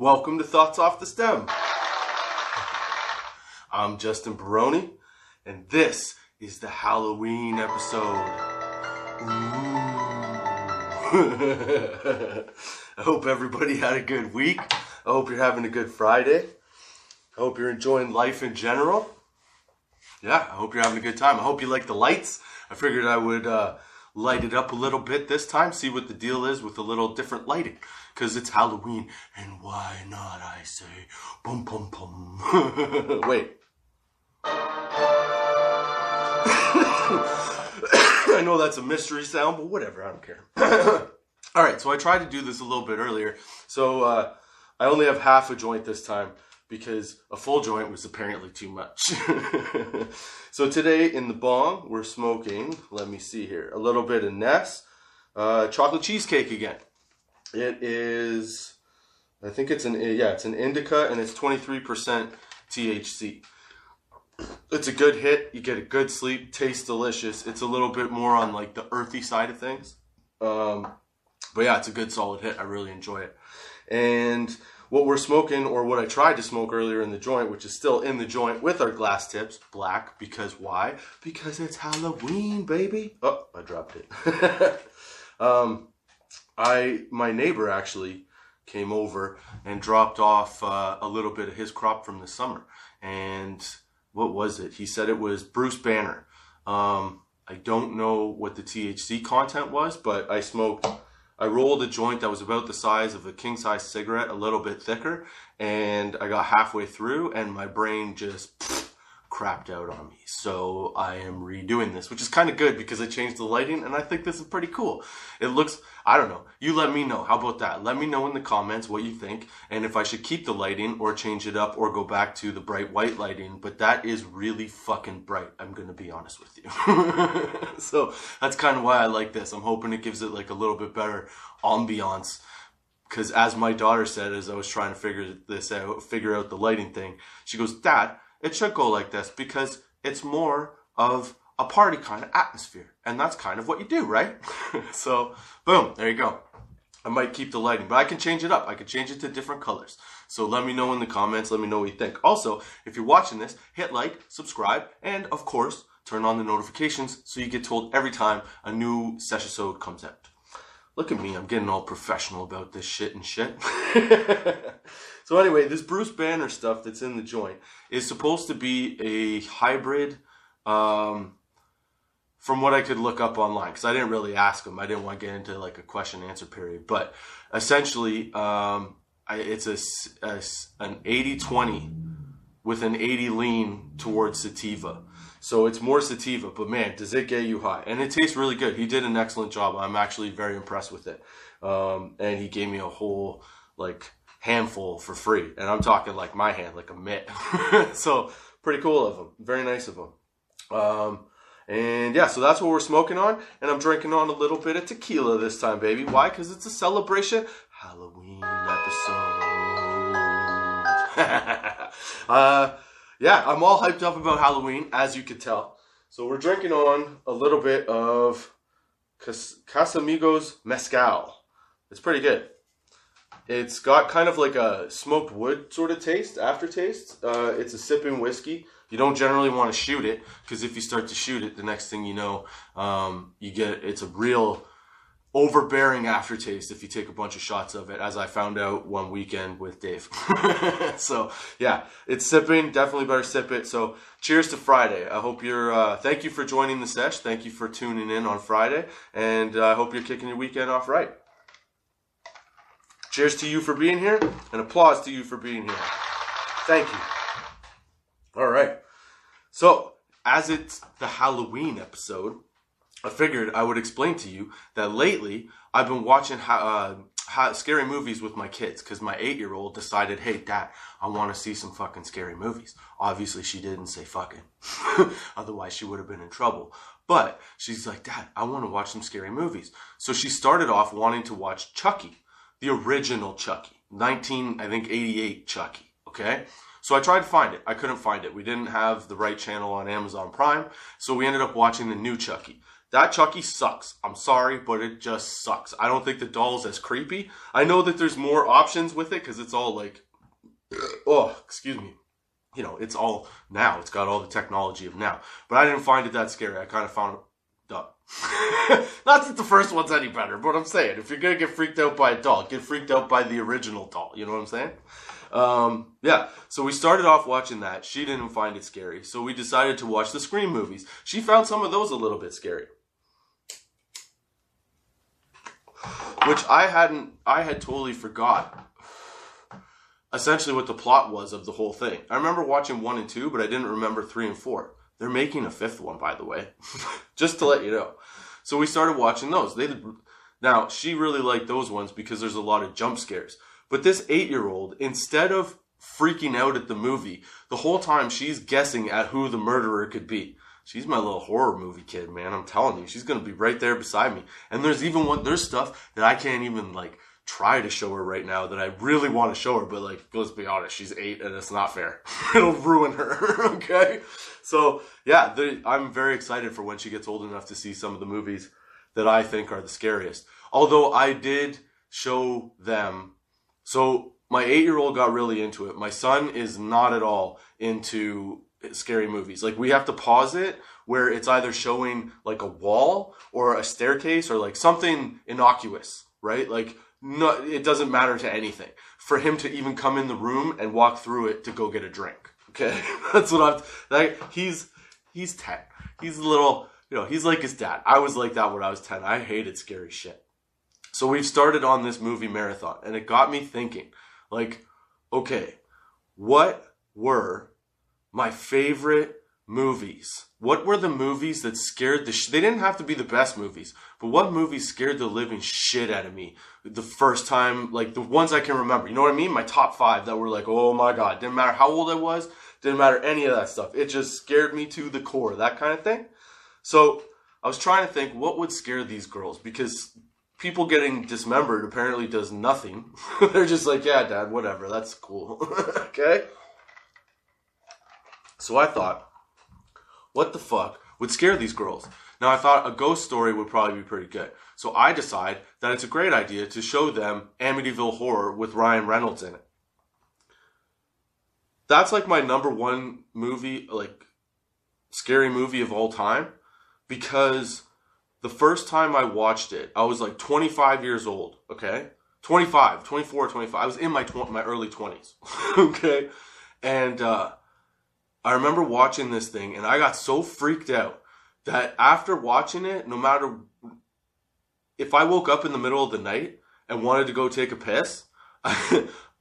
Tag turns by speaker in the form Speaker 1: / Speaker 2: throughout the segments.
Speaker 1: Welcome to Thoughts Off the Stem. I'm Justin Baroni, and this is the Halloween episode. I hope everybody had a good week. I hope you're having a good Friday. I hope you're enjoying life in general. Yeah, I hope you're having a good time. I hope you like the lights. I figured I would uh, light it up a little bit this time, see what the deal is with a little different lighting. Because it's Halloween, and why not, I say, bum bum bum. Wait. I know that's a mystery sound, but whatever, I don't care. All right, so I tried to do this a little bit earlier. So uh, I only have half a joint this time because a full joint was apparently too much. so today in the bong, we're smoking, let me see here, a little bit of Ness, uh, chocolate cheesecake again. It is, I think it's an, yeah, it's an indica and it's 23% THC. It's a good hit. You get a good sleep. Tastes delicious. It's a little bit more on like the earthy side of things. Um, but yeah, it's a good solid hit. I really enjoy it. And what we're smoking, or what I tried to smoke earlier in the joint, which is still in the joint with our glass tips, black. Because why? Because it's Halloween, baby. Oh, I dropped it. um, I my neighbor actually came over and dropped off uh, a little bit of his crop from the summer, and what was it? He said it was Bruce Banner. Um, I don't know what the THC content was, but I smoked. I rolled a joint that was about the size of a king size cigarette, a little bit thicker, and I got halfway through, and my brain just pfft, crapped out on me. So I am redoing this, which is kind of good because I changed the lighting, and I think this is pretty cool. It looks, I don't know. You let me know. How about that? Let me know in the comments what you think, and if I should keep the lighting or change it up or go back to the bright white lighting. But that is really fucking bright. I'm gonna be honest with you. so that's kind of why I like this. I'm hoping it gives it like a little bit better ambiance because as my daughter said as i was trying to figure this out figure out the lighting thing she goes dad it should go like this because it's more of a party kind of atmosphere and that's kind of what you do right? So boom there you go. I might keep the lighting but i can change it up. I can change it to different colors. So let me know in the comments. Let me know what you think. Also if you're watching this hit like subscribe and of course turn on the notifications so you get told every time a new session comes out. Look at me, I'm getting all professional about this shit and shit. so anyway, this Bruce Banner stuff that's in the joint is supposed to be a hybrid. Um, from what I could look up online, because I didn't really ask him, I didn't want to get into like a question and answer period. But essentially, um, I, it's a, a an 80-20 with an 80 lean towards sativa. So it's more sativa, but man, does it get you high? And it tastes really good. He did an excellent job. I'm actually very impressed with it. Um, and he gave me a whole like handful for free, and I'm talking like my hand, like a mitt. so pretty cool of them. Very nice of them. Um, and yeah, so that's what we're smoking on, and I'm drinking on a little bit of tequila this time, baby. Why? Because it's a celebration Halloween episode. uh, yeah, I'm all hyped up about Halloween, as you could tell. So we're drinking on a little bit of Cas- Casamigos Mezcal. It's pretty good. It's got kind of like a smoked wood sort of taste, aftertaste. Uh, it's a sipping whiskey. You don't generally want to shoot it because if you start to shoot it, the next thing you know, um, you get it's a real overbearing aftertaste if you take a bunch of shots of it, as I found out one weekend with Dave. so yeah, it's sipping. Definitely better sip it. So cheers to Friday. I hope you're. Uh, thank you for joining the sesh. Thank you for tuning in on Friday, and uh, I hope you're kicking your weekend off right. Cheers to you for being here, and applause to you for being here. Thank you. All right. So as it's the Halloween episode. I figured I would explain to you that lately I've been watching uh, scary movies with my kids because my eight year old decided, hey, dad, I want to see some fucking scary movies. Obviously, she didn't say fucking, otherwise, she would have been in trouble. But she's like, dad, I want to watch some scary movies. So she started off wanting to watch Chucky, the original Chucky, 19, I think, 88 Chucky, okay? So I tried to find it. I couldn't find it. We didn't have the right channel on Amazon Prime, so we ended up watching the new Chucky. That Chucky sucks. I'm sorry, but it just sucks. I don't think the doll's as creepy. I know that there's more options with it because it's all like, oh, excuse me. You know, it's all now. It's got all the technology of now. But I didn't find it that scary. I kind of found. Not that the first one's any better, but I'm saying if you're gonna get freaked out by a doll, get freaked out by the original doll. You know what I'm saying? Um, yeah, so we started off watching that. She didn't find it scary, so we decided to watch the Scream movies. She found some of those a little bit scary. Which I hadn't, I had totally forgot essentially what the plot was of the whole thing. I remember watching one and two, but I didn't remember three and four. They're making a fifth one, by the way, just to let you know. So we started watching those. They now she really liked those ones because there's a lot of jump scares. But this eight year old, instead of freaking out at the movie, the whole time she's guessing at who the murderer could be. She's my little horror movie kid, man. I'm telling you, she's gonna be right there beside me. And there's even one, there's stuff that I can't even like try to show her right now that I really want to show her, but like, let's be honest, she's eight and it's not fair. It'll ruin her. okay. So yeah, the, I'm very excited for when she gets old enough to see some of the movies that I think are the scariest. Although I did show them so my eight year old got really into it. My son is not at all into scary movies. Like we have to pause it where it's either showing like a wall or a staircase or like something innocuous, right? Like no, it doesn't matter to anything for him to even come in the room and walk through it to go get a drink. Okay, that's what I'm. Like he's he's ten. He's a little, you know, he's like his dad. I was like that when I was ten. I hated scary shit. So we've started on this movie marathon, and it got me thinking, like, okay, what were my favorite movies? What were the movies that scared the sh- They didn't have to be the best movies, but what movies scared the living shit out of me the first time, like the ones I can remember? You know what I mean? My top five that were like, oh my god, didn't matter how old I was, didn't matter any of that stuff. It just scared me to the core, that kind of thing. So I was trying to think what would scare these girls because people getting dismembered apparently does nothing. They're just like, yeah, dad, whatever, that's cool. okay? So I thought, what the fuck would scare these girls? Now I thought a ghost story would probably be pretty good. So I decide that it's a great idea to show them Amityville Horror with Ryan Reynolds in it. That's like my number one movie, like scary movie of all time, because the first time I watched it, I was like 25 years old, okay? 25, 24, 25. I was in my tw- my early 20s, okay? And uh, I remember watching this thing and I got so freaked out that after watching it, no matter if I woke up in the middle of the night and wanted to go take a piss,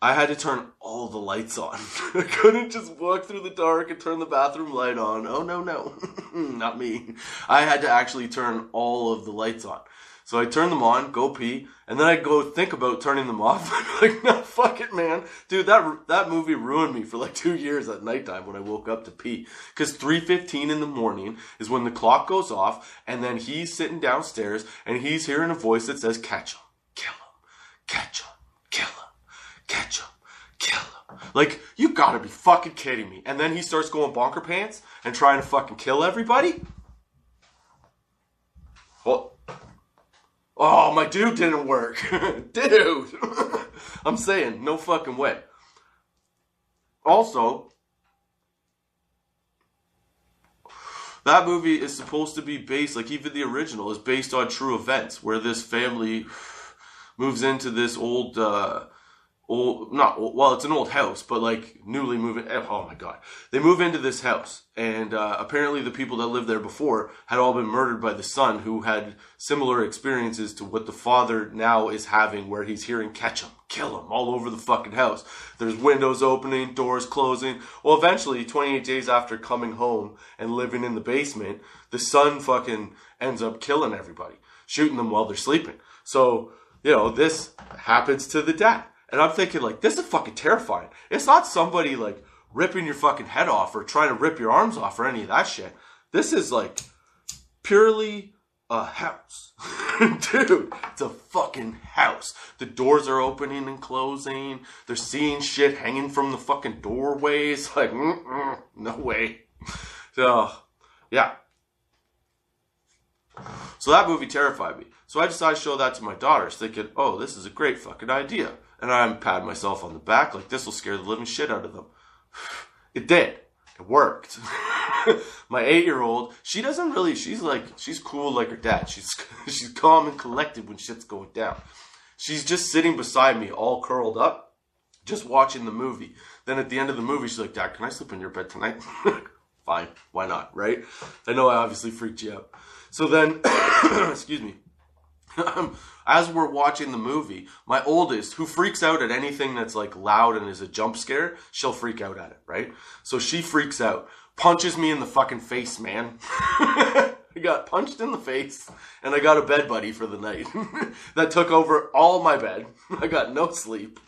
Speaker 1: I had to turn all the lights on. I couldn't just walk through the dark and turn the bathroom light on. Oh no, no, not me. I had to actually turn all of the lights on. So I turn them on, go pee, and then I go think about turning them off. Like, no, fuck it, man, dude. That that movie ruined me for like two years at nighttime when I woke up to pee. Because three fifteen in the morning is when the clock goes off, and then he's sitting downstairs and he's hearing a voice that says, "Catch him, kill him, catch him, kill him." catch him, kill him. Like, you gotta be fucking kidding me. And then he starts going bonker pants and trying to fucking kill everybody? Well, oh, my dude didn't work. dude! I'm saying, no fucking way. Also, that movie is supposed to be based, like even the original, is based on true events where this family moves into this old uh, old, not well, it's an old house, but like newly moving. Eh, oh my god, they move into this house, and uh, apparently the people that lived there before had all been murdered by the son, who had similar experiences to what the father now is having, where he's hearing "catch him, kill him" all over the fucking house. There's windows opening, doors closing. Well, eventually, 28 days after coming home and living in the basement, the son fucking ends up killing everybody, shooting them while they're sleeping. So you know this happens to the dad and I'm thinking, like, this is fucking terrifying. It's not somebody, like, ripping your fucking head off or trying to rip your arms off or any of that shit. This is, like, purely a house. Dude, it's a fucking house. The doors are opening and closing. They're seeing shit hanging from the fucking doorways. Like, no way. So, yeah. So that movie terrified me. So I decided to show that to my daughters, thinking, oh, this is a great fucking idea. And I'm patting myself on the back, like, this will scare the living shit out of them. It did. It worked. my eight year old, she doesn't really, she's like, she's cool like her dad. She's, she's calm and collected when shit's going down. She's just sitting beside me, all curled up, just watching the movie. Then at the end of the movie, she's like, Dad, can I sleep in your bed tonight? Fine, why not, right? I know I obviously freaked you out. So then, excuse me, Um, as we're watching the movie, my oldest, who freaks out at anything that's like loud and is a jump scare, she'll freak out at it, right? So she freaks out, punches me in the fucking face, man. I got punched in the face, and I got a bed buddy for the night that took over all my bed. I got no sleep.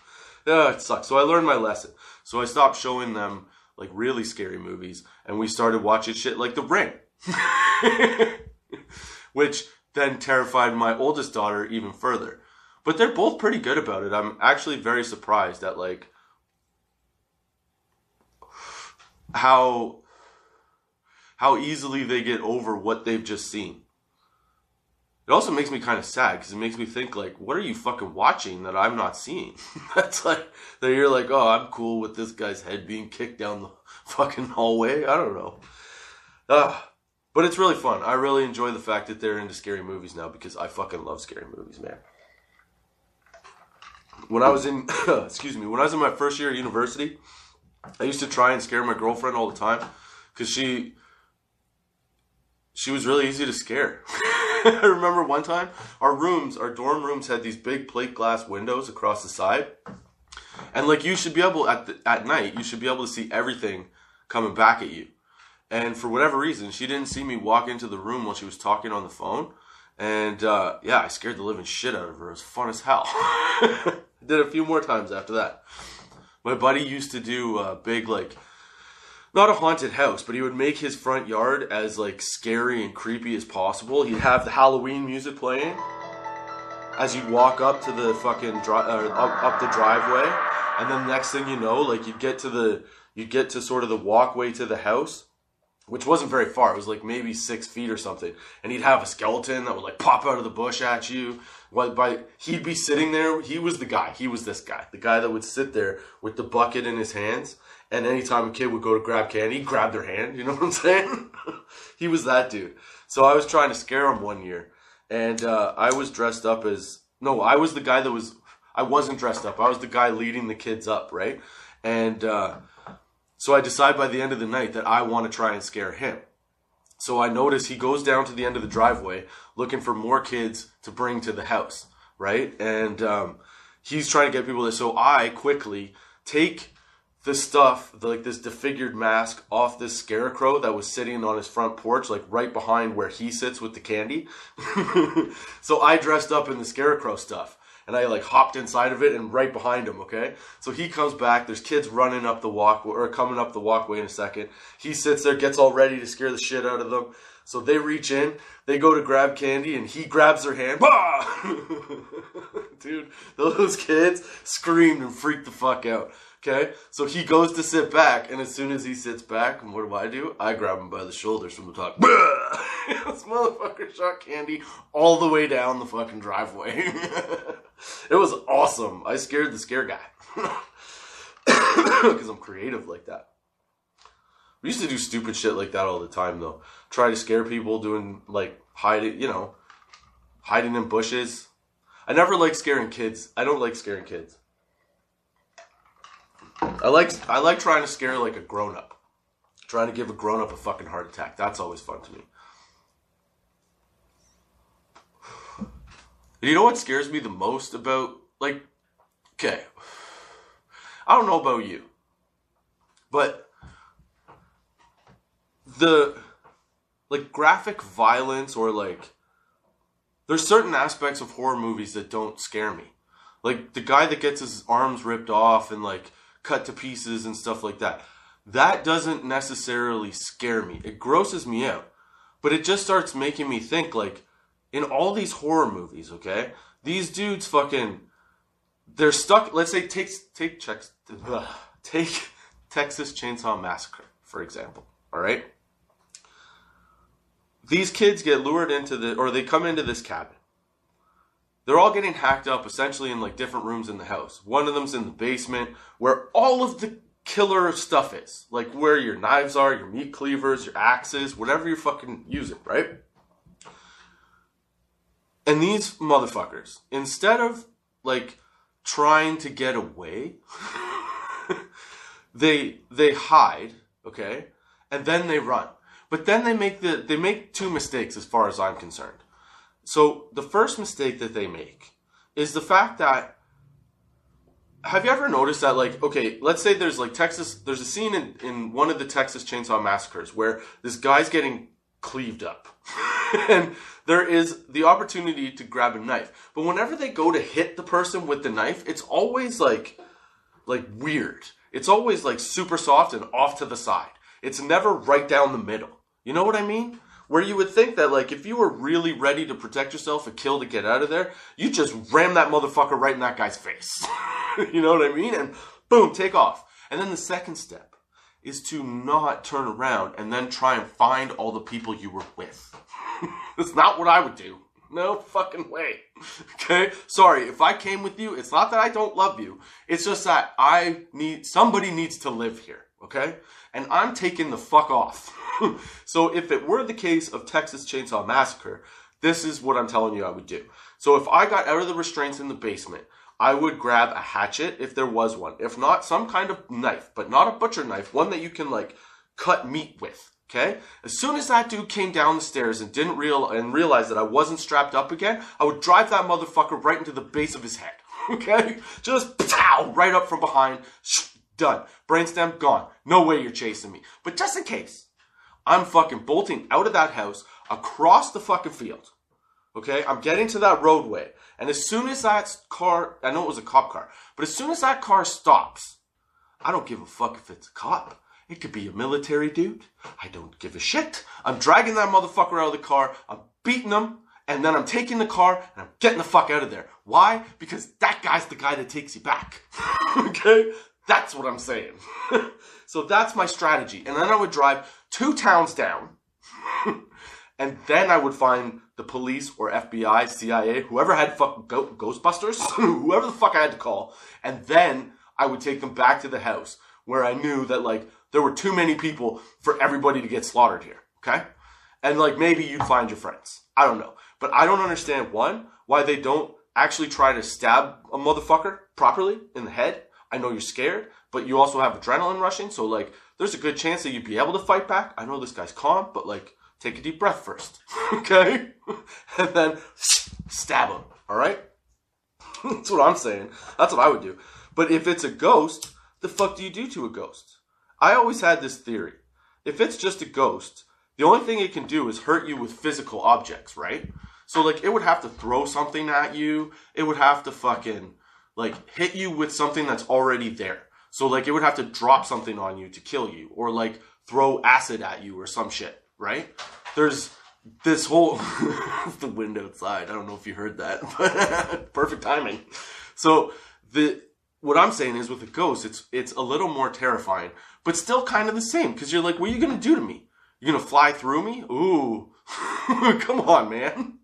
Speaker 1: Yeah, it sucks. So I learned my lesson. So I stopped showing them like really scary movies, and we started watching shit like The Ring, which then terrified my oldest daughter even further. But they're both pretty good about it. I'm actually very surprised at like how how easily they get over what they've just seen. It also makes me kind of sad because it makes me think like, what are you fucking watching that I'm not seeing? That's like that you're like, oh, I'm cool with this guy's head being kicked down the fucking hallway. I don't know. Uh, but it's really fun. I really enjoy the fact that they're into scary movies now because I fucking love scary movies, man. When I was in, excuse me, when I was in my first year at university, I used to try and scare my girlfriend all the time because she she was really easy to scare. I remember one time our rooms, our dorm rooms had these big plate glass windows across the side. And like you should be able at the, at night, you should be able to see everything coming back at you. And for whatever reason, she didn't see me walk into the room while she was talking on the phone. And uh, yeah, I scared the living shit out of her. It was fun as hell. Did a few more times after that. My buddy used to do a big like not a haunted house, but he would make his front yard as like scary and creepy as possible. He'd have the Halloween music playing as you'd walk up to the fucking dri- uh, up, up the driveway, and then next thing you know, like you'd get to the you'd get to sort of the walkway to the house, which wasn't very far. It was like maybe six feet or something, and he'd have a skeleton that would like pop out of the bush at you. Well, by he'd be sitting there. He was the guy. He was this guy, the guy that would sit there with the bucket in his hands and anytime a kid would go to grab candy, he'd grab their hand. You know what I'm saying? he was that dude. So I was trying to scare him one year, and uh, I was dressed up as no, I was the guy that was. I wasn't dressed up. I was the guy leading the kids up, right? And uh, so I decide by the end of the night that I want to try and scare him. So I notice he goes down to the end of the driveway looking for more kids to bring to the house, right? And um, he's trying to get people there. So I quickly take the stuff, like this defigured mask, off this scarecrow that was sitting on his front porch, like right behind where he sits with the candy. so I dressed up in the scarecrow stuff. And I like hopped inside of it and right behind him, okay? So he comes back, there's kids running up the walk or coming up the walkway in a second. He sits there, gets all ready to scare the shit out of them. So they reach in, they go to grab candy, and he grabs their hand. Dude, those kids screamed and freaked the fuck out. Okay, so he goes to sit back, and as soon as he sits back, what do I do? I grab him by the shoulders from the top. Motherfucker shot candy all the way down the fucking driveway. it was awesome. I scared the scare guy because I'm creative like that. We used to do stupid shit like that all the time, though. Try to scare people doing like hiding, you know, hiding in bushes. I never like scaring kids. I don't like scaring kids. I like I like trying to scare like a grown up. Trying to give a grown up a fucking heart attack. That's always fun to me. And you know what scares me the most about like okay. I don't know about you. But the like graphic violence or like there's certain aspects of horror movies that don't scare me. Like the guy that gets his arms ripped off and like cut to pieces and stuff like that. That doesn't necessarily scare me. It grosses me out. But it just starts making me think like in all these horror movies, okay? These dudes fucking they're stuck let's say take take checks take Texas Chainsaw Massacre, for example. All right? these kids get lured into the, or they come into this cabin. They're all getting hacked up essentially in like different rooms in the house. One of them's in the basement where all of the killer stuff is. Like where your knives are, your meat cleavers, your axes, whatever you're fucking using, right? And these motherfuckers, instead of like trying to get away, they they hide, okay? And then they run. But then they make the they make two mistakes as far as I'm concerned. So the first mistake that they make is the fact that have you ever noticed that like okay let's say there's like texas there's a scene in, in one of the texas chainsaw massacres where this guy's getting cleaved up. And there is the opportunity to grab a knife. But whenever they go to hit the person with the knife it's always like like weird. It's always like super soft and off to the side. It's never right down the middle. You know what i mean? Where you would think that like if you were really ready to protect yourself and kill to get out of there, you just ram that motherfucker right in that guy's face. you know what I mean? And boom, take off. And then the second step is to not turn around and then try and find all the people you were with. That's not what I would do. No fucking way. Okay? Sorry, if I came with you, it's not that I don't love you. It's just that I need somebody needs to live here, okay? And I'm taking the fuck off. so if it were the case of Texas Chainsaw Massacre, this is what I'm telling you I would do. So if I got out of the restraints in the basement, I would grab a hatchet if there was one. If not, some kind of knife, but not a butcher knife, one that you can like cut meat with. Okay? As soon as that dude came down the stairs and didn't real and realized that I wasn't strapped up again, I would drive that motherfucker right into the base of his head. Okay? Just pow, right up from behind. Done. Brainstem gone. No way you're chasing me. But just in case, I'm fucking bolting out of that house across the fucking field. Okay, I'm getting to that roadway, and as soon as that car, I know it was a cop car, but as soon as that car stops, I don't give a fuck if it's a cop. It could be a military dude. I don't give a shit. I'm dragging that motherfucker out of the car. I'm beating him, and then I'm taking the car and I'm getting the fuck out of there. Why? Because that guy's the guy that takes you back. okay? That's what I'm saying. so that's my strategy. And then I would drive two towns down. and then I would find the police or FBI, CIA, whoever had fuck go- Ghostbusters, whoever the fuck I had to call, and then I would take them back to the house where I knew that like there were too many people for everybody to get slaughtered here. Okay, and like maybe you'd find your friends. I don't know, but I don't understand one why they don't actually try to stab a motherfucker properly in the head. I know you're scared, but you also have adrenaline rushing, so like there's a good chance that you'd be able to fight back. I know this guy's calm, but like, take a deep breath first, okay? and then stab him, all right? That's what I'm saying. That's what I would do. But if it's a ghost, the fuck do you do to a ghost? I always had this theory. If it's just a ghost, the only thing it can do is hurt you with physical objects, right? So like it would have to throw something at you. It would have to fucking like hit you with something that's already there. So like it would have to drop something on you to kill you, or like throw acid at you or some shit, right? There's this whole the wind outside. I don't know if you heard that, but perfect timing. So the what I'm saying is with a ghost, it's it's a little more terrifying, but still kind of the same because you're like, what are you gonna do to me? You're gonna fly through me? Ooh, come on, man.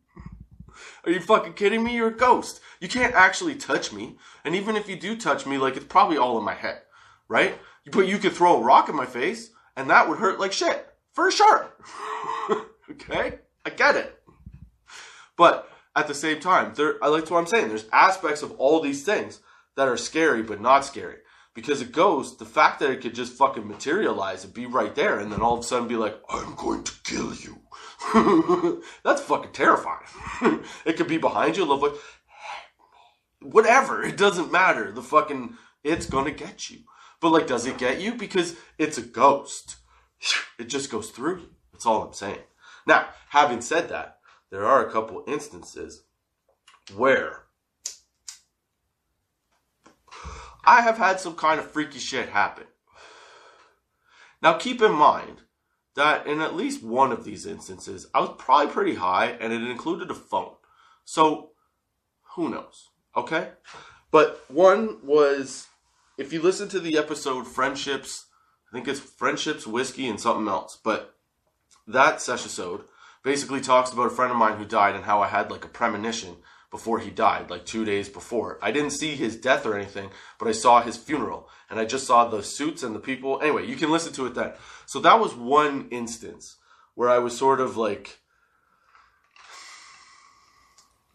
Speaker 1: Are you fucking kidding me? You're a ghost. You can't actually touch me. And even if you do touch me, like it's probably all in my head, right? But you could throw a rock in my face and that would hurt like shit. For sure. okay? I get it. But at the same time, there I like what I'm saying. There's aspects of all these things that are scary but not scary. Because a ghost, the fact that it could just fucking materialize and be right there and then all of a sudden be like, I'm going to kill you. That's fucking terrifying. it could be behind you, love whatever. It doesn't matter. The fucking it's gonna get you. But like, does it get you? Because it's a ghost. It just goes through you. That's all I'm saying. Now, having said that, there are a couple instances where I have had some kind of freaky shit happen. Now, keep in mind that in at least one of these instances, I was probably pretty high and it included a phone. So, who knows? Okay? But one was, if you listen to the episode Friendships, I think it's Friendships, Whiskey, and something else, but that session basically talks about a friend of mine who died and how I had like a premonition before he died, like two days before. I didn't see his death or anything, but I saw his funeral and I just saw the suits and the people. Anyway, you can listen to it then. So that was one instance where I was sort of like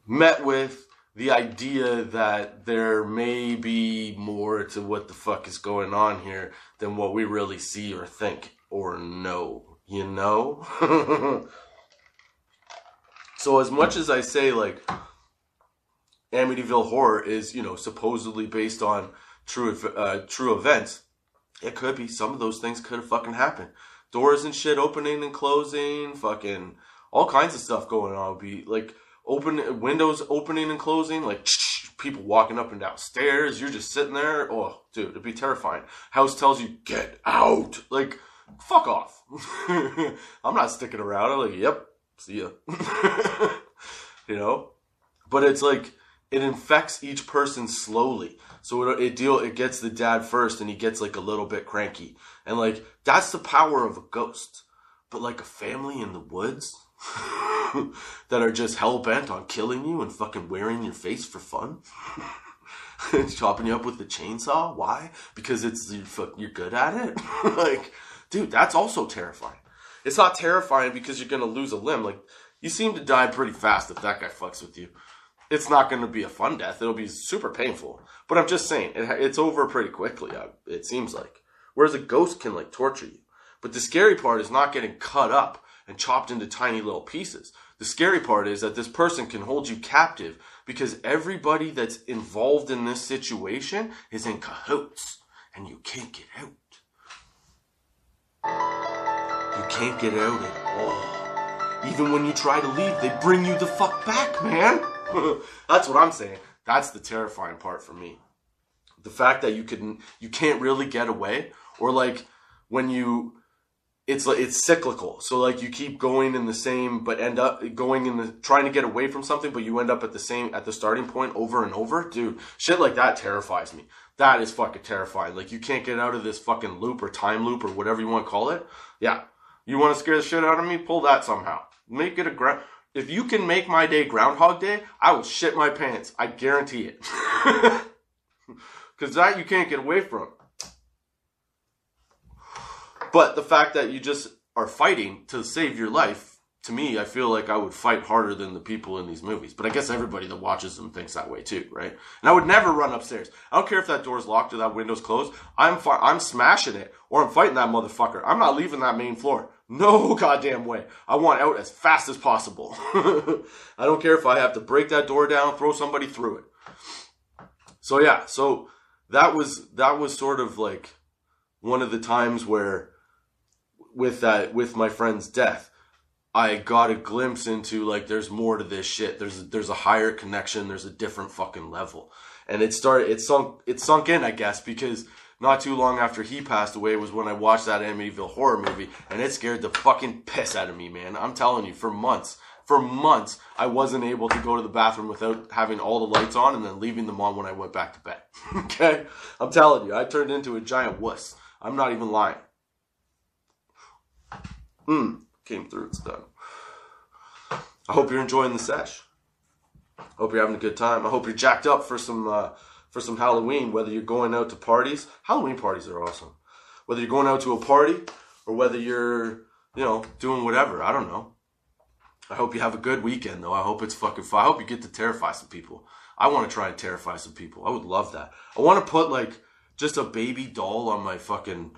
Speaker 1: met with the idea that there may be more to what the fuck is going on here than what we really see or think or know, you know? so as much as I say like Amityville Horror is, you know, supposedly based on true uh, true events, it could be some of those things could have fucking happened. Doors and shit opening and closing, fucking all kinds of stuff going on. Would be like open windows opening and closing, like people walking up and down stairs. You're just sitting there. Oh, dude, it'd be terrifying. House tells you get out. Like, fuck off. I'm not sticking around. I'm like, yep, see ya. you know, but it's like it infects each person slowly. So it, it deal it gets the dad first, and he gets like a little bit cranky, and like that's the power of a ghost. But like a family in the woods that are just hell bent on killing you and fucking wearing your face for fun. chopping you up with a chainsaw. Why? Because it's you're good at it. like, dude, that's also terrifying. It's not terrifying because you're gonna lose a limb. Like, you seem to die pretty fast if that guy fucks with you it's not to be a fun death. It'll be super painful. But I'm just saying, it, it's over pretty quickly. It seems like. Whereas a ghost can like torture you. But the scary part is not getting cut up and chopped into tiny little pieces. The scary part is that this person can hold you captive because everybody that's involved in this situation is in cahoots and you can't get out. You can't get out at all. Even when you try to leave, they bring you the fuck back, man. That's what I'm saying. That's the terrifying part for me. The fact that you can you can't really get away, or like when you it's like it's cyclical. So like you keep going in the same, but end up going in the trying to get away from something, but you end up at the same at the starting point over and over. Dude, shit like that terrifies me. That is fucking terrifying. Like you can't get out of this fucking loop or time loop or whatever you want to call it. Yeah, you want to scare the shit out of me? Pull that somehow. Make it a ground. If you can make my day Groundhog Day, I will shit my pants. I guarantee it. Because that you can't get away from. But the fact that you just are fighting to save your life, to me, I feel like I would fight harder than the people in these movies. But I guess everybody that watches them thinks that way too, right? And I would never run upstairs. I don't care if that door's locked or that window's closed. I'm fi- I'm smashing it or I'm fighting that motherfucker. I'm not leaving that main floor. No goddamn way. I want out as fast as possible. I don't care if I have to break that door down, throw somebody through it. So yeah, so that was that was sort of like one of the times where with that with my friend's death, I got a glimpse into like there's more to this shit. There's there's a higher connection, there's a different fucking level. And it started it sunk it sunk in, I guess, because not too long after he passed away was when I watched that Amityville horror movie, and it scared the fucking piss out of me, man. I'm telling you, for months, for months, I wasn't able to go to the bathroom without having all the lights on and then leaving them on when I went back to bed. okay? I'm telling you, I turned into a giant wuss. I'm not even lying. Hmm, came through, it's done. I hope you're enjoying the sesh. Hope you're having a good time. I hope you're jacked up for some uh, for some Halloween, whether you're going out to parties. Halloween parties are awesome. Whether you're going out to a party or whether you're, you know, doing whatever. I don't know. I hope you have a good weekend though. I hope it's fucking fun. I hope you get to terrify some people. I want to try and terrify some people. I would love that. I want to put like just a baby doll on my fucking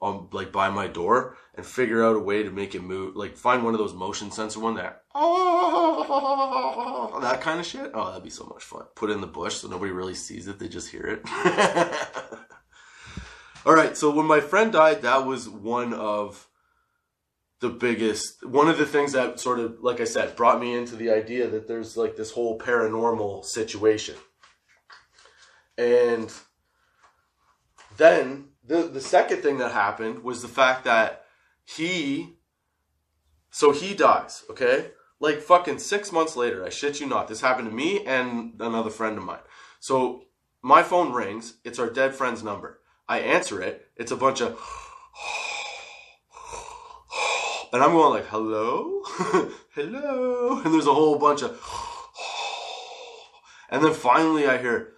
Speaker 1: on like by my door and figure out a way to make it move. Like find one of those motion sensor one that oh that kind of shit. Oh, that'd be so much fun. Put it in the bush so nobody really sees it; they just hear it. All right. So when my friend died, that was one of the biggest one of the things that sort of like I said brought me into the idea that there's like this whole paranormal situation. And then the the second thing that happened was the fact that he so he dies, okay? Like fucking six months later, I shit you not. This happened to me and another friend of mine. So my phone rings. It's our dead friend's number. I answer it. It's a bunch of and I'm going like, hello, hello, and there's a whole bunch of, and then finally I hear,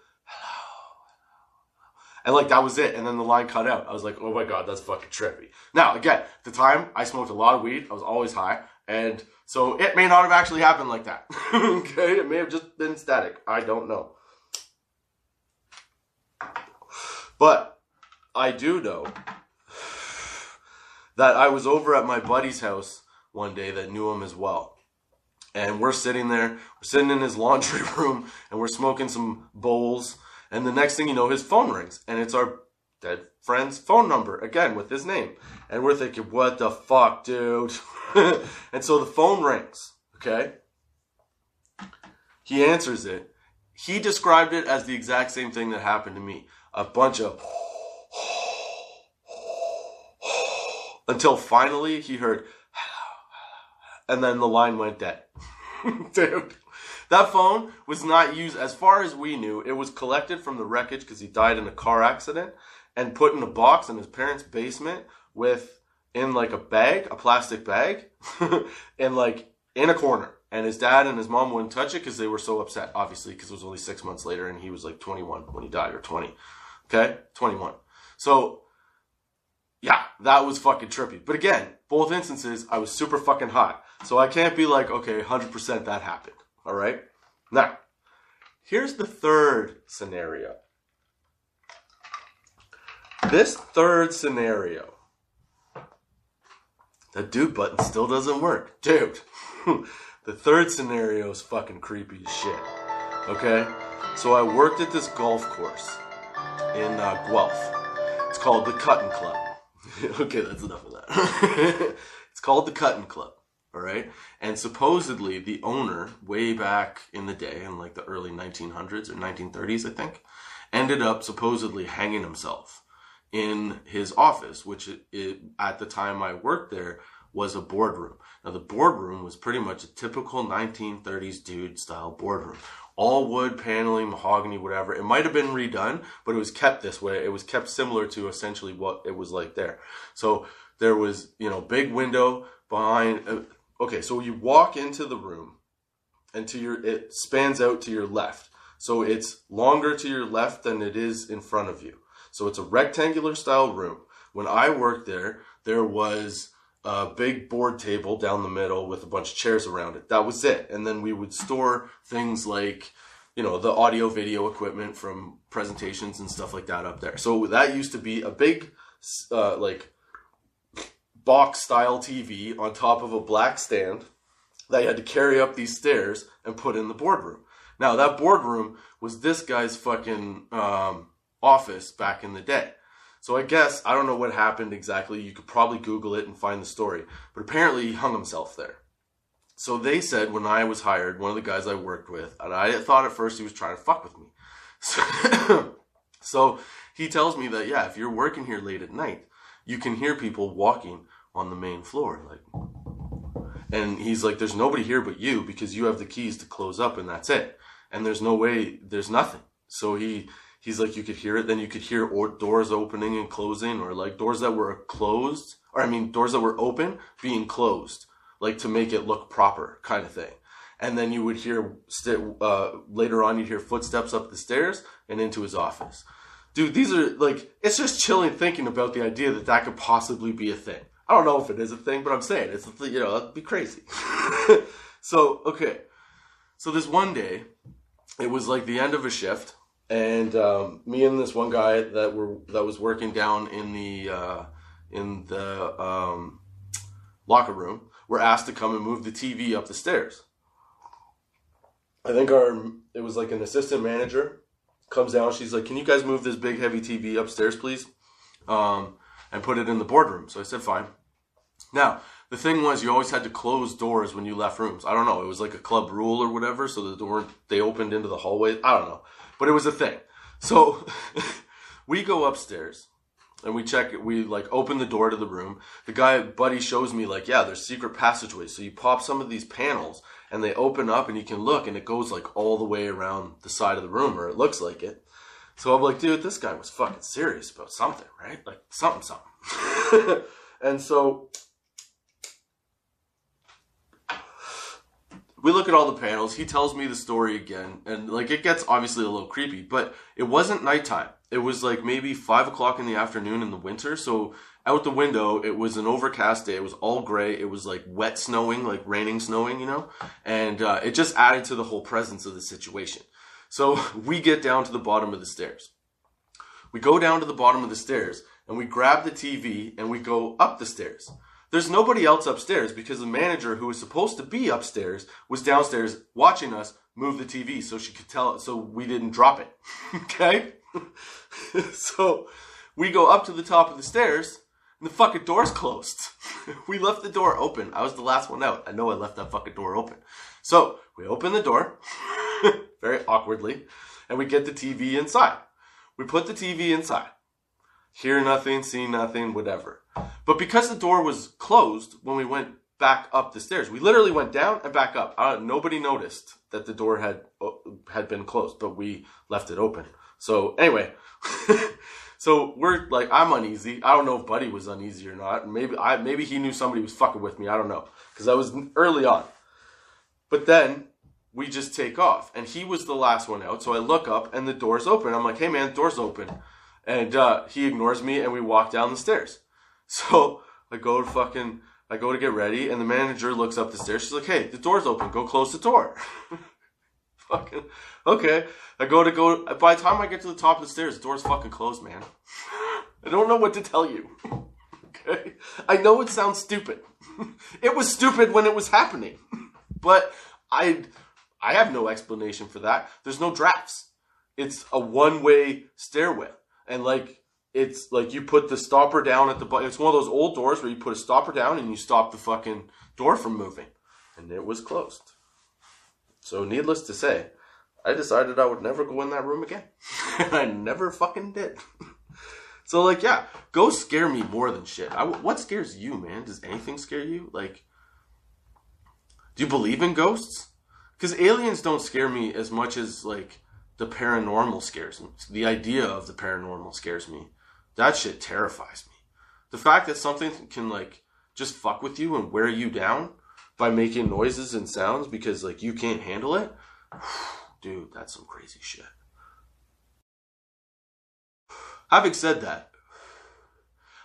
Speaker 1: and like that was it. And then the line cut out. I was like, oh my god, that's fucking trippy. Now again, at the time I smoked a lot of weed. I was always high, and so it may not have actually happened like that. okay, it may have just been static. I don't know. But I do know that I was over at my buddy's house one day that knew him as well. And we're sitting there, we're sitting in his laundry room, and we're smoking some bowls and the next thing you know, his phone rings, and it's our dead friend's phone number again with his name. And we're thinking, what the fuck, dude? and so the phone rings, okay? He answers it. He described it as the exact same thing that happened to me a bunch of until finally he heard and then the line went dead. Dude, that phone was not used, as far as we knew. It was collected from the wreckage because he died in a car accident and put in a box in his parents' basement with in like a bag, a plastic bag, and like in a corner. And his dad and his mom wouldn't touch it because they were so upset, obviously, because it was only six months later and he was like 21 when he died, or 20. Okay? 21. So, yeah, that was fucking trippy. But again, both instances, I was super fucking hot. So I can't be like, okay, 100% that happened. All right? Now, here's the third scenario. This third scenario, the dude button still doesn't work. Dude, the third scenario is fucking creepy as shit. Okay? So I worked at this golf course in uh, Guelph. It's called the Cutten Club. okay, that's enough of that. it's called the Cutten Club. All right. And supposedly the owner, way back in the day, in like the early 1900s or 1930s, I think, ended up supposedly hanging himself in his office, which it, it, at the time I worked there was a boardroom. Now the boardroom was pretty much a typical 1930s dude style boardroom. All wood, paneling, mahogany, whatever. It might have been redone, but it was kept this way. It was kept similar to essentially what it was like there. So there was, you know, big window behind, uh, Okay, so you walk into the room and to your it spans out to your left. So it's longer to your left than it is in front of you. So it's a rectangular style room. When I worked there, there was a big board table down the middle with a bunch of chairs around it. That was it. And then we would store things like, you know, the audio video equipment from presentations and stuff like that up there. So that used to be a big, uh, like, box style TV on top of a black stand that you had to carry up these stairs and put in the boardroom. Now, that boardroom was this guy's fucking um, office back in the day. So I guess, I don't know what happened exactly. You could probably Google it and find the story. But apparently he hung himself there. So they said when I was hired, one of the guys I worked with, and I thought at first he was trying to fuck with me. So, so he tells me that, yeah, if you're working here late at night, you can hear people walking on the main floor. Like, and he's like, "There's nobody here but you because you have the keys to close up, and that's it. And there's no way, there's nothing." So he he's like, you could hear it. Then you could hear or doors opening and closing, or like doors that were closed, or I mean doors that were open being closed, like to make it look proper, kind of thing. And then you would hear uh, later on, you'd hear footsteps up the stairs and into his office. Dude, these are like, it's just chilling thinking about the idea that that could possibly be a thing. I don't know if it is a thing, but I'm saying it's you know that'd be crazy. so okay, so this one day, it was like the end of a shift, and um, me and this one guy that were that was working down in the uh, in the um, locker room were asked to come and move the TV up the stairs. I think our it was like an assistant manager comes down. She's like, "Can you guys move this big heavy TV upstairs, please?" Um, and put it in the boardroom. So I said, "Fine." Now, the thing was, you always had to close doors when you left rooms. I don't know. It was like a club rule or whatever. So the door, they opened into the hallway. I don't know. But it was a thing. So we go upstairs and we check it. We like open the door to the room. The guy, buddy, shows me like, yeah, there's secret passageways. So you pop some of these panels and they open up and you can look and it goes like all the way around the side of the room or it looks like it. So I'm like, dude, this guy was fucking serious about something, right? Like something, something. and so we look at all the panels. He tells me the story again, and like it gets obviously a little creepy, but it wasn't nighttime. It was like maybe five o'clock in the afternoon in the winter. So out the window, it was an overcast day. It was all gray. It was like wet snowing, like raining snowing, you know, and uh, it just added to the whole presence of the situation. So we get down to the bottom of the stairs. We go down to the bottom of the stairs and we grab the TV and we go up the stairs. There's nobody else upstairs because the manager who was supposed to be upstairs was downstairs watching us move the TV so she could tell so we didn't drop it. okay? so we go up to the top of the stairs and the fucking door's closed. we left the door open. I was the last one out. I know I left that fucking door open. So we open the door very awkwardly and we get the TV inside. We put the TV inside. Hear nothing, see nothing, whatever. But because the door was closed when we went back up the stairs, we literally went down and back up. Uh, nobody noticed that the door had uh, had been closed, but we left it open. So anyway, so we're like, I'm uneasy. I don't know if Buddy was uneasy or not. Maybe I maybe he knew somebody was fucking with me. I don't know because I was early on. But then we just take off, and he was the last one out. So I look up, and the door's open. I'm like, Hey man, door's open, and uh, he ignores me, and we walk down the stairs. So I go to fucking, I go to get ready, and the manager looks up the stairs. She's like, "Hey, the door's open. Go close the door." fucking okay. I go to go. By the time I get to the top of the stairs, the door's fucking closed, man. I don't know what to tell you. okay, I know it sounds stupid. it was stupid when it was happening, but I, I have no explanation for that. There's no drafts. It's a one-way stairway, and like it's like you put the stopper down at the bottom. It's one of those old doors where you put a stopper down and you stop the fucking door from moving. And it was closed. So, needless to say, I decided I would never go in that room again. and I never fucking did. so, like, yeah, ghosts scare me more than shit. I, what scares you, man? Does anything scare you? Like, do you believe in ghosts? Because aliens don't scare me as much as, like, the paranormal scares me. The idea of the paranormal scares me. That shit terrifies me. The fact that something can like just fuck with you and wear you down by making noises and sounds because like you can't handle it, dude, that's some crazy shit. Having said that,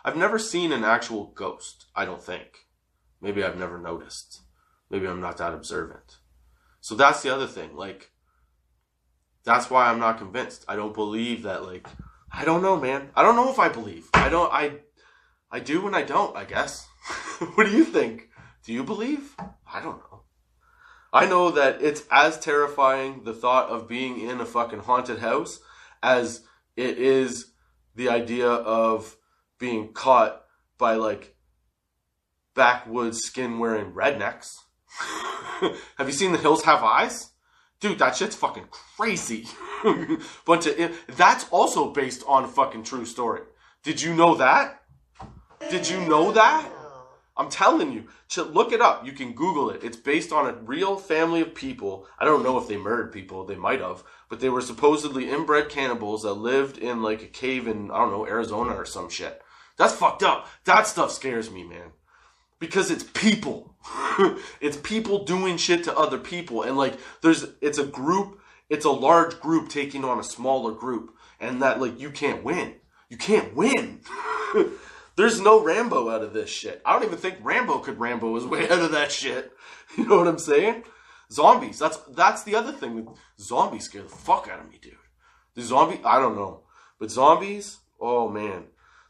Speaker 1: I've never seen an actual ghost, I don't think. Maybe I've never noticed. Maybe I'm not that observant. So that's the other thing. Like, that's why I'm not convinced. I don't believe that, like, I don't know, man. I don't know if I believe. I don't. I I do and I don't. I guess. what do you think? Do you believe? I don't know. I know that it's as terrifying the thought of being in a fucking haunted house as it is the idea of being caught by like backwoods skin wearing rednecks. Have you seen The Hills Have Eyes? Dude, that shit's fucking crazy. Bunch of that's also based on fucking true story. Did you know that? Did you know that? I'm telling you, look it up. You can Google it. It's based on a real family of people. I don't know if they murdered people. They might have, but they were supposedly inbred cannibals that lived in like a cave in I don't know Arizona or some shit. That's fucked up. That stuff scares me, man because it's people. it's people doing shit to other people and like there's it's a group, it's a large group taking on a smaller group and that like you can't win. You can't win. there's no Rambo out of this shit. I don't even think Rambo could Rambo his way out of that shit. You know what I'm saying? Zombies. That's that's the other thing. Zombies scare the fuck out of me, dude. The zombie, I don't know, but zombies. Oh man,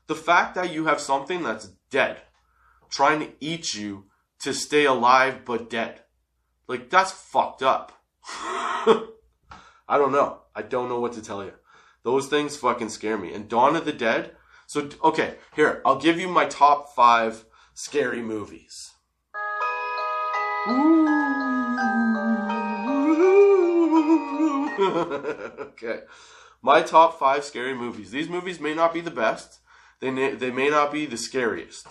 Speaker 1: the fact that you have something that's dead trying to eat you to stay alive but dead. Like, that's fucked up. I don't know. I don't know what to tell you. Those things fucking scare me. And Dawn of the Dead. So, okay, here, I'll give you my top five scary movies. okay. My top five scary movies. These movies may not be the best. They, they may not be the scariest.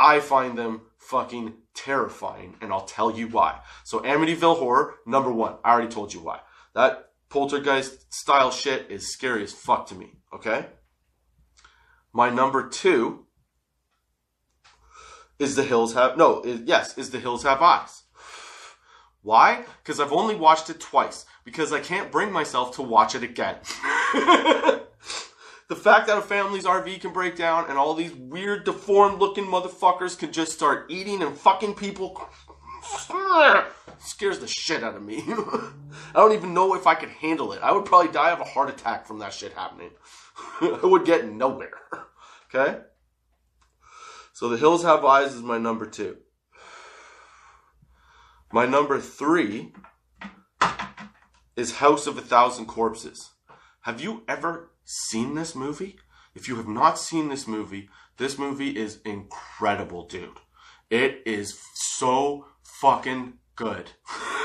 Speaker 1: I find them fucking terrifying, and I'll tell you why. So Amityville Horror, number one. I already told you why. That poltergeist style shit is scary as fuck to me, okay? My number two is The Hills Have, no, is, yes, is The Hills Have Eyes. Why? Because I've only watched it twice. Because I can't bring myself to watch it again. the fact that a family's RV can break down and all these weird, deformed looking motherfuckers can just start eating and fucking people scares the shit out of me. I don't even know if I could handle it. I would probably die of a heart attack from that shit happening. I would get nowhere. Okay? So The Hills Have Eyes is my number two. My number three is House of a Thousand Corpses. Have you ever seen this movie? If you have not seen this movie, this movie is incredible, dude. It is so fucking good.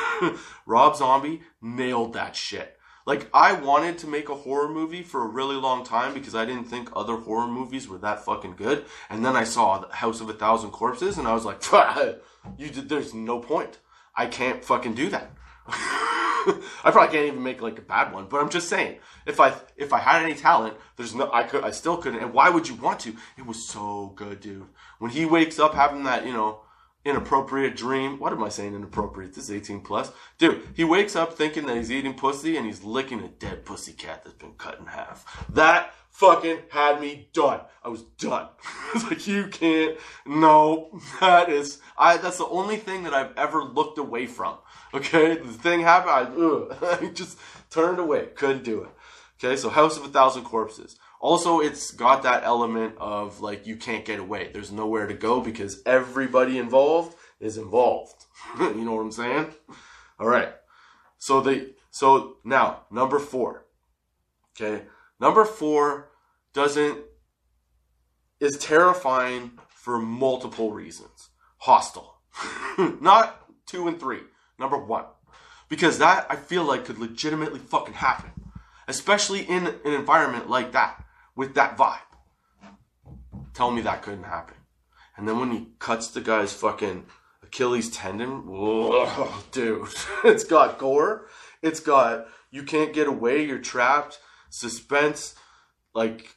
Speaker 1: Rob Zombie nailed that shit. Like, I wanted to make a horror movie for a really long time because I didn't think other horror movies were that fucking good. And then I saw the House of a Thousand Corpses and I was like, you did, there's no point. I can't fucking do that. I probably can't even make like a bad one, but I'm just saying, if I if I had any talent, there's no I could I still couldn't. And why would you want to? It was so good, dude. When he wakes up having that, you know, inappropriate dream. What am I saying inappropriate? This is 18 plus. Dude, he wakes up thinking that he's eating pussy and he's licking a dead pussy cat that's been cut in half. That fucking had me done. I was done. I was like, you can't. No, that is. I. That's the only thing that I've ever looked away from. Okay, the thing happened. I, I just turned away. Couldn't do it. Okay, so House of a Thousand Corpses. Also, it's got that element of like you can't get away. There's nowhere to go because everybody involved is involved. you know what I'm saying? All right. So they so now number 4. Okay? Number 4 doesn't is terrifying for multiple reasons. Hostel. Not 2 and 3. Number 1. Because that I feel like could legitimately fucking happen. Especially in an environment like that with that vibe. Tell me that couldn't happen. And then when he cuts the guy's fucking Achilles tendon, whoa, dude, it's got gore. It's got you can't get away, you're trapped, suspense, like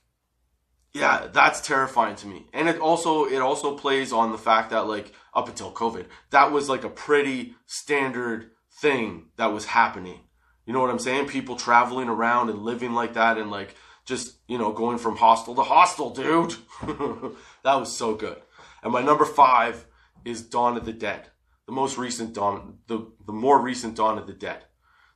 Speaker 1: yeah, that's terrifying to me. And it also it also plays on the fact that like up until COVID, that was like a pretty standard thing that was happening. You know what I'm saying? People traveling around and living like that and like just you know going from hostel to hostel, dude. that was so good. And my number five is Dawn of the Dead, the most recent Dawn, the the more recent Dawn of the Dead,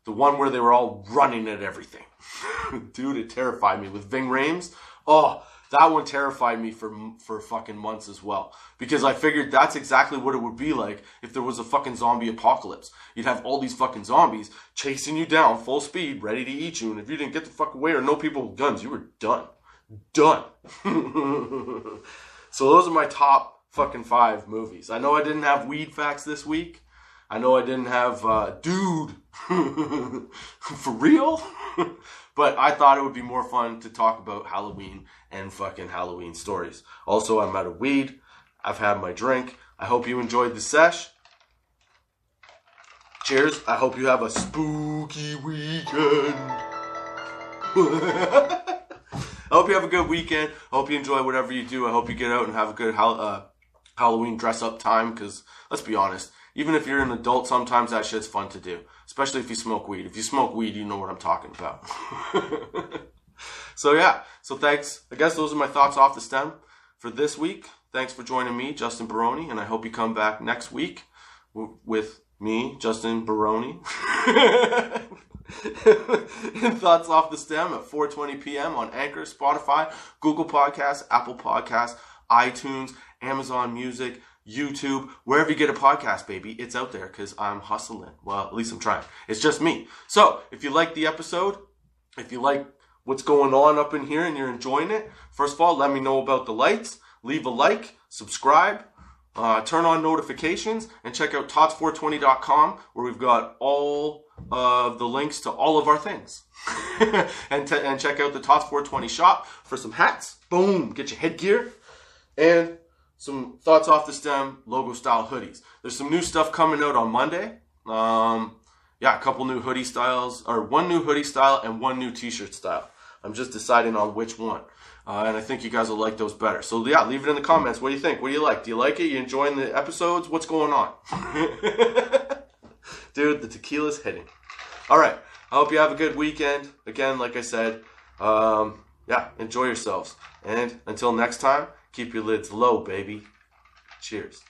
Speaker 1: the one where they were all running at everything. dude, it terrified me with Ving Rhames. Oh, that one terrified me for for fucking months as well because I figured that's exactly what it would be like if there was a fucking zombie apocalypse. You'd have all these fucking zombies chasing you down full speed, ready to eat you, and if you didn't get the fuck away or no people with guns, you were done, done. so those are my top fucking five movies. I know I didn't have weed facts this week. I know I didn't have uh, dude for real. But I thought it would be more fun to talk about Halloween and fucking Halloween stories. Also, I'm out of weed. I've had my drink. I hope you enjoyed the sesh. Cheers. I hope you have a spooky weekend. I hope you have a good weekend. I hope you enjoy whatever you do. I hope you get out and have a good uh, Halloween dress up time because let's be honest, even if you're an adult, sometimes that shit's fun to do, especially if you smoke weed. If you smoke weed, you know what I'm talking about. so yeah, so thanks. I guess those are my thoughts off the stem for this week. Thanks for joining me, Justin Baroni, and I hope you come back next week w- with me, Justin Baroni. thoughts off the stem at 4:20 p.m. on Anchor, Spotify, Google Podcasts, Apple Podcasts, iTunes, Amazon Music. YouTube, wherever you get a podcast, baby, it's out there because I'm hustling. Well, at least I'm trying. It's just me. So, if you like the episode, if you like what's going on up in here and you're enjoying it, first of all, let me know about the lights. Leave a like, subscribe, uh, turn on notifications, and check out tots420.com where we've got all of the links to all of our things. and, t- and check out the Tots420 shop for some hats. Boom, get your headgear. And some thoughts off the stem logo style hoodies. There's some new stuff coming out on Monday. Um, yeah, a couple new hoodie styles, or one new hoodie style and one new t-shirt style. I'm just deciding on which one. Uh, and I think you guys will like those better. So yeah, leave it in the comments. What do you think? What do you like? Do you like it? You enjoying the episodes? What's going on? Dude, the tequila's hitting. All right. I hope you have a good weekend. Again, like I said, um, yeah, enjoy yourselves. And until next time, keep your lids low, baby. Cheers.